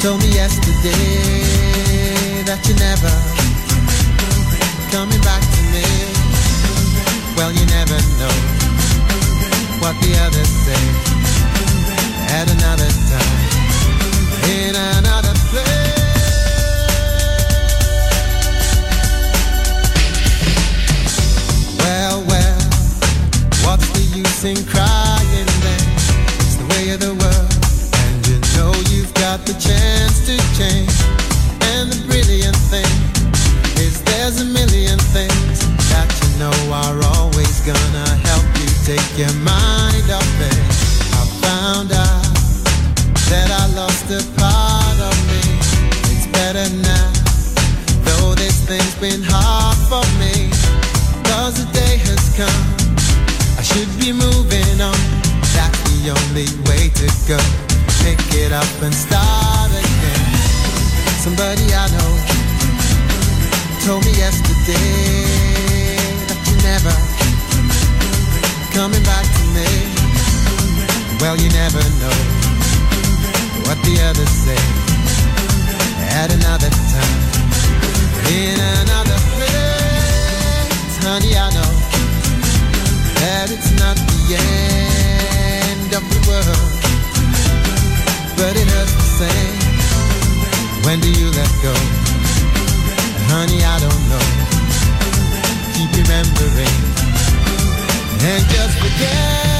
Told me yesterday that you never coming back to me. Well, you never know what the others say at another time in another place. Well, well, what's the use in crying change. And the brilliant thing is there's a million things that you know are always gonna help you take your mind off it. I found out that I lost a part of me. It's better now, though this thing's been hard for me. Cause the day has come. I should be moving on. That's the only way to go. Pick it up and start. Somebody I know told me yesterday that you never coming back to me. Well, you never know what the others say at another time in another place. Honey, I know that it's not the end of the world, but it hurts the same. When do you let go? Honey, I don't know. Keep remembering and just forget.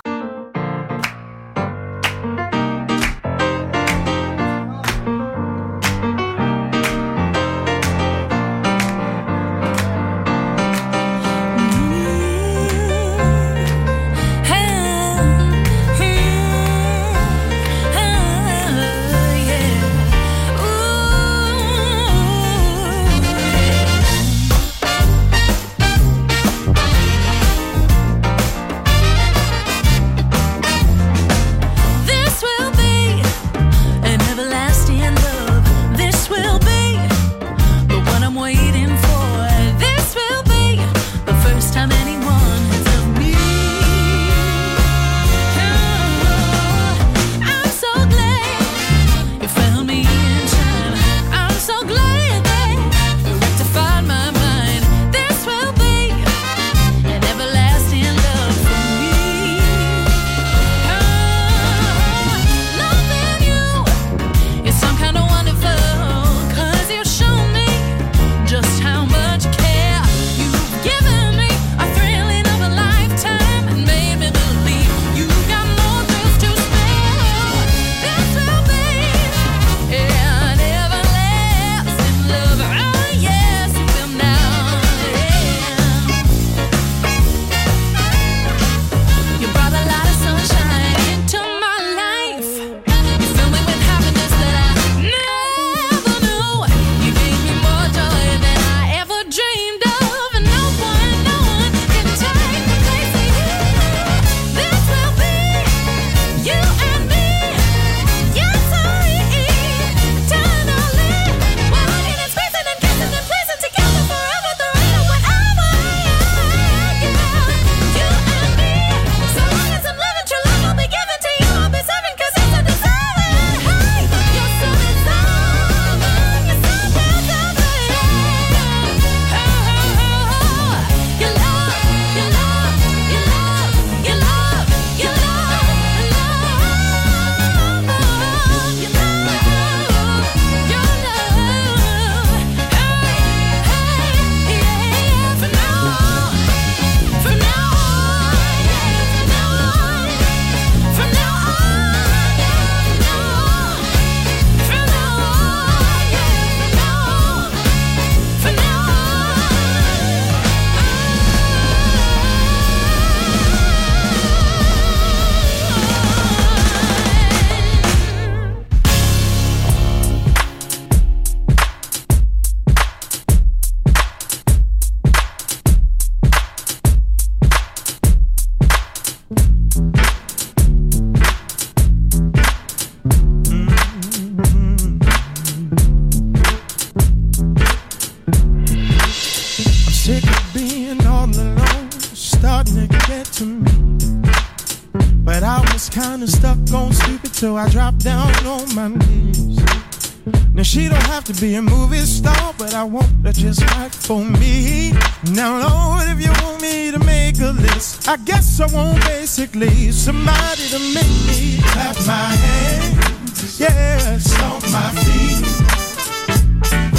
Her for me. Now Lord, if you want me to make a list, I guess I want basically. Somebody to make me clap my hands, yeah, stomp my feet.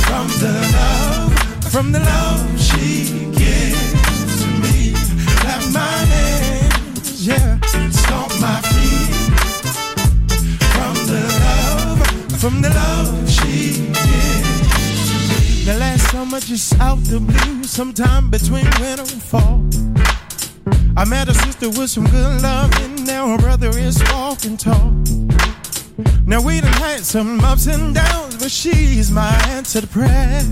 From the love, from the love just out the blue, sometime between winter and fall. I met a sister with some good love, and now her brother is walking tall. Now we done had some ups and downs, but she's my answer to prayer.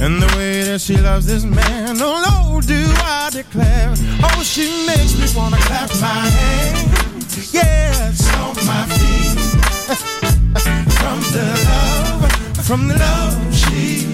And the way that she loves this man, oh Lord, do I declare. Oh, she makes me wanna clap my hands, yes, on my feet. from the love, from the love she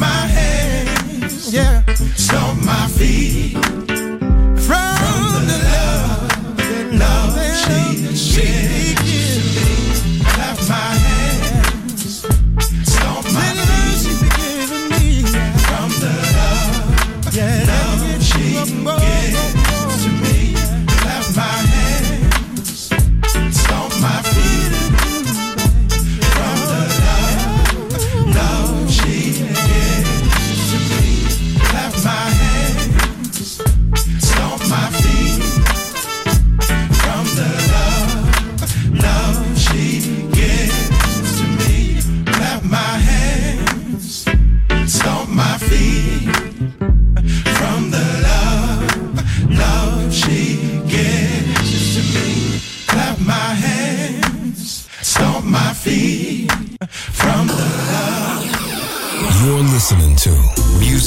my hands,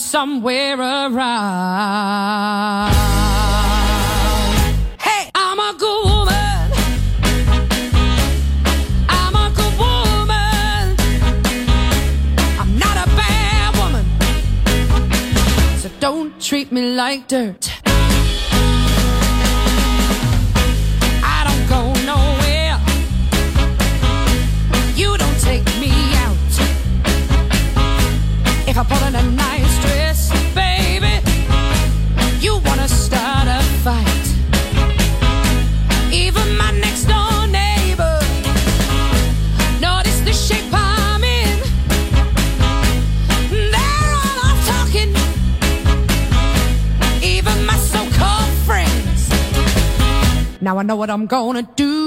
somewhere around. Hey, I'm a good woman. I'm a good woman. I'm not a bad woman. So don't treat me like dirt. know what I'm gonna do.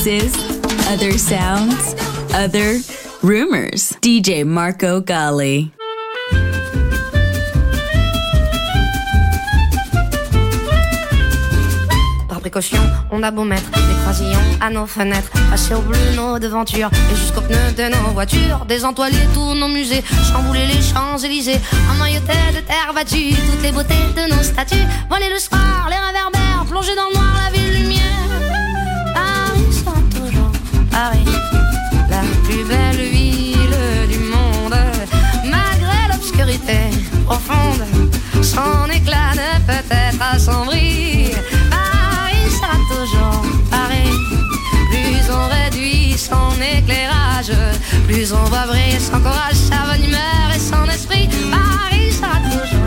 Other sounds, other rumors. DJ Marco Gally. précaution, on a beau mettre des croisillons à nos fenêtres, passer au bleu nos devantures et jusqu'aux pneus de nos voitures, désentoiler tous nos musées, chambouler les Champs-Élysées, emmailloter de terre battue toutes les beautés de nos statues, voler le soir, les réverbères, plonger dans le noir la ville Paris, la plus belle ville du monde, malgré l'obscurité profonde, son éclat ne peut être assombri toujours pareil. Plus on réduit son éclairage, plus on va briller son courage, sa bonne humeur et son esprit. Paris sera toujours.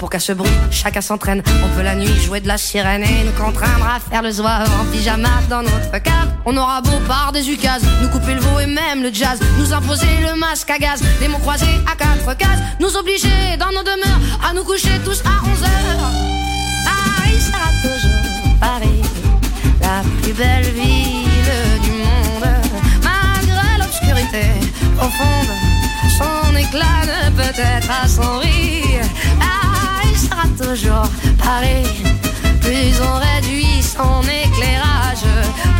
Pour qu'à ce bruit, chacun s'entraîne. On peut la nuit jouer de la sirène et nous contraindre à faire le zouave en pyjama dans notre cave. On aura beau par des ukases, nous couper le veau et même le jazz, nous imposer le masque à gaz, des mots croisés à quatre cases, nous obliger dans nos demeures à nous coucher tous à 11 heures. Paris sera toujours Paris, la plus belle ville son éclairage,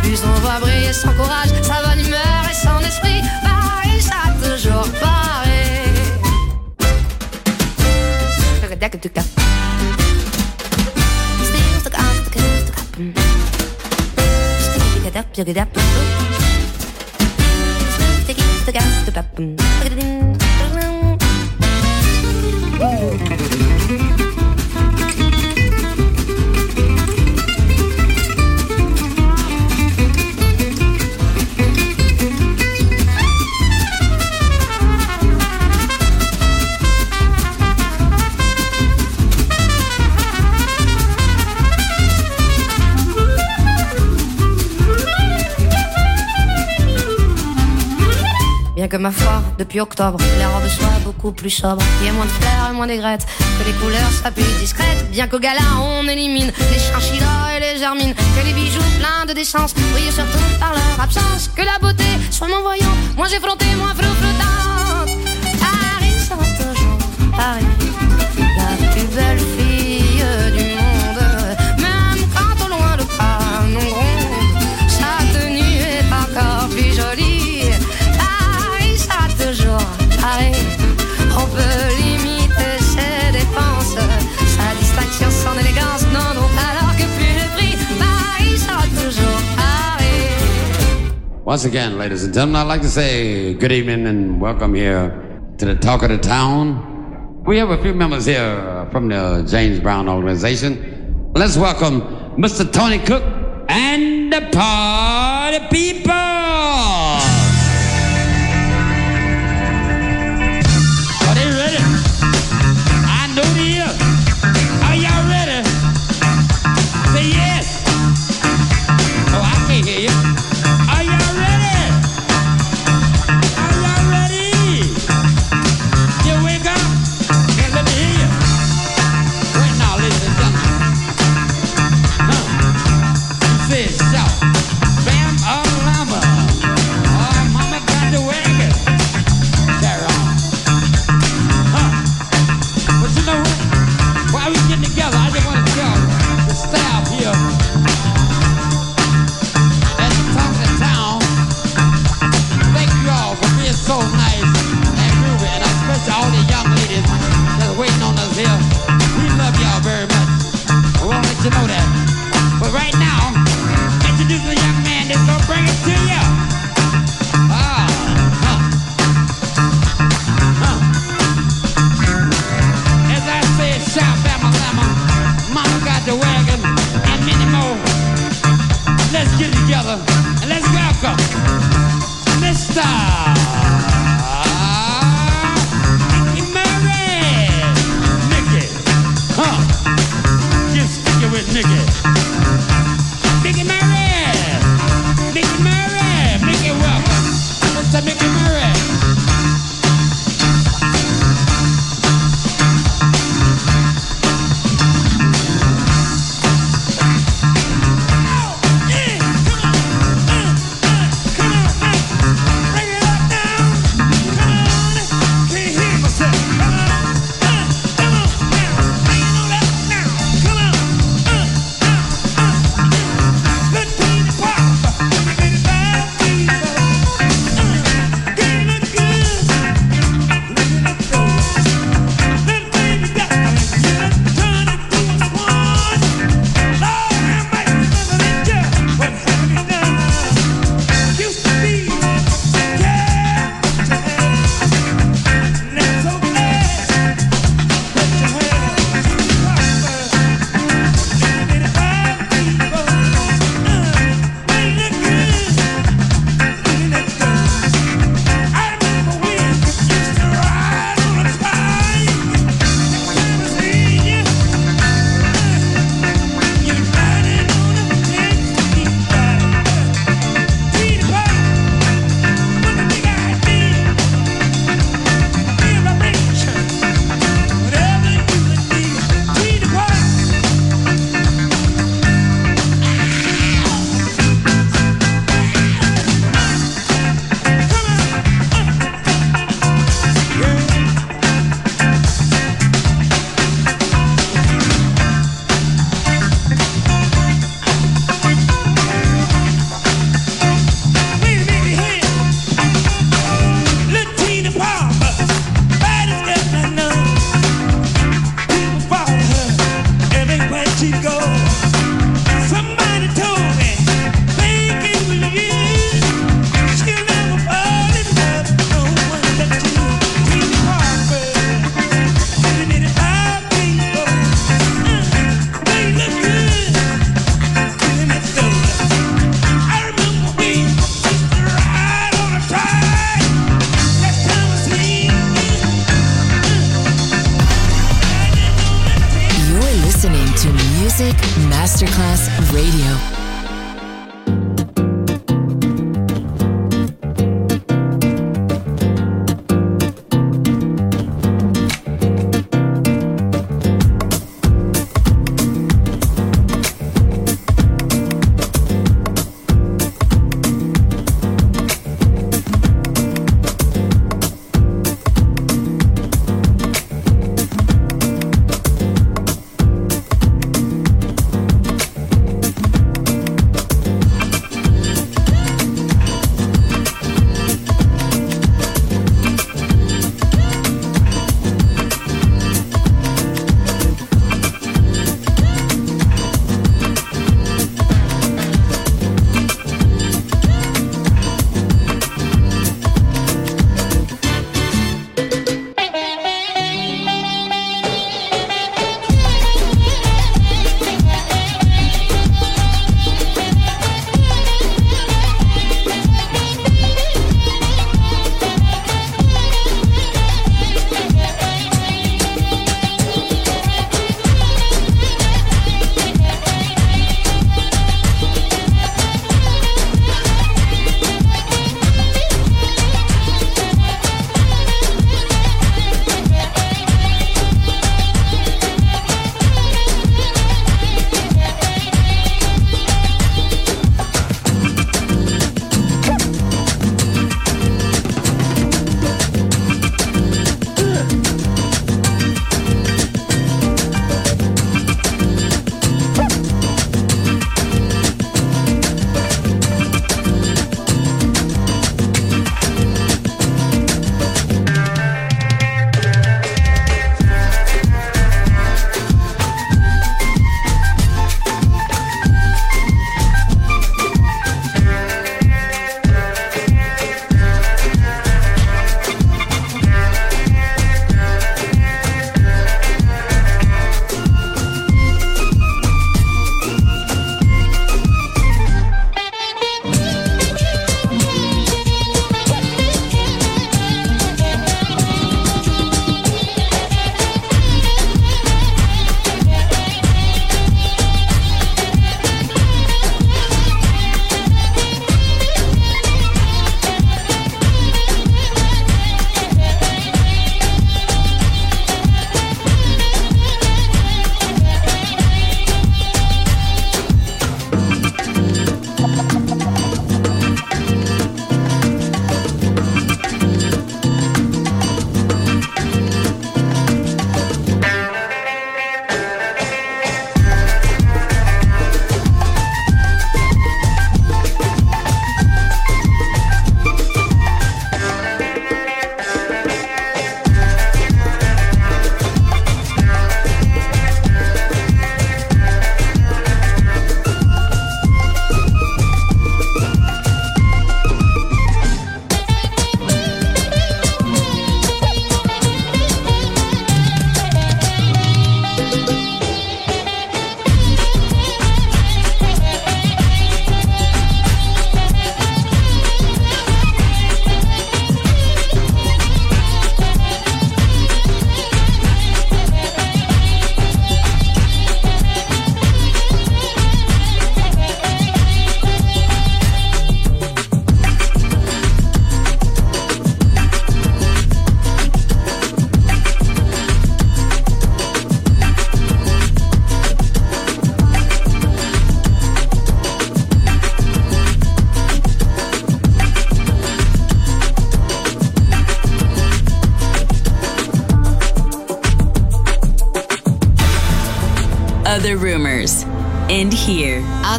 plus on voit briller son courage, sa bonne humeur et son esprit. Paris sera toujours up, stick ma foi, depuis octobre, les robes soient beaucoup plus sobres. Il y a moins de fleurs et moins d'aigrettes, que les couleurs soient plus discrètes. Bien qu'au gala, on élimine les chinchillas et les germines. Que les bijoux pleins de décence brillent surtout par leur absence. Que la beauté soit moins voyante, moins effrontée, moins flottante. On limiter ses dépenses, sa distinction, son élégance, non, non, alors que plus le prix, sera toujours. Once again, ladies and gentlemen, I'd like to say good evening and welcome here to the Talk of the Town. We have a few members here from the James Brown organization. Let's welcome Mr. Tony Cook and the party people.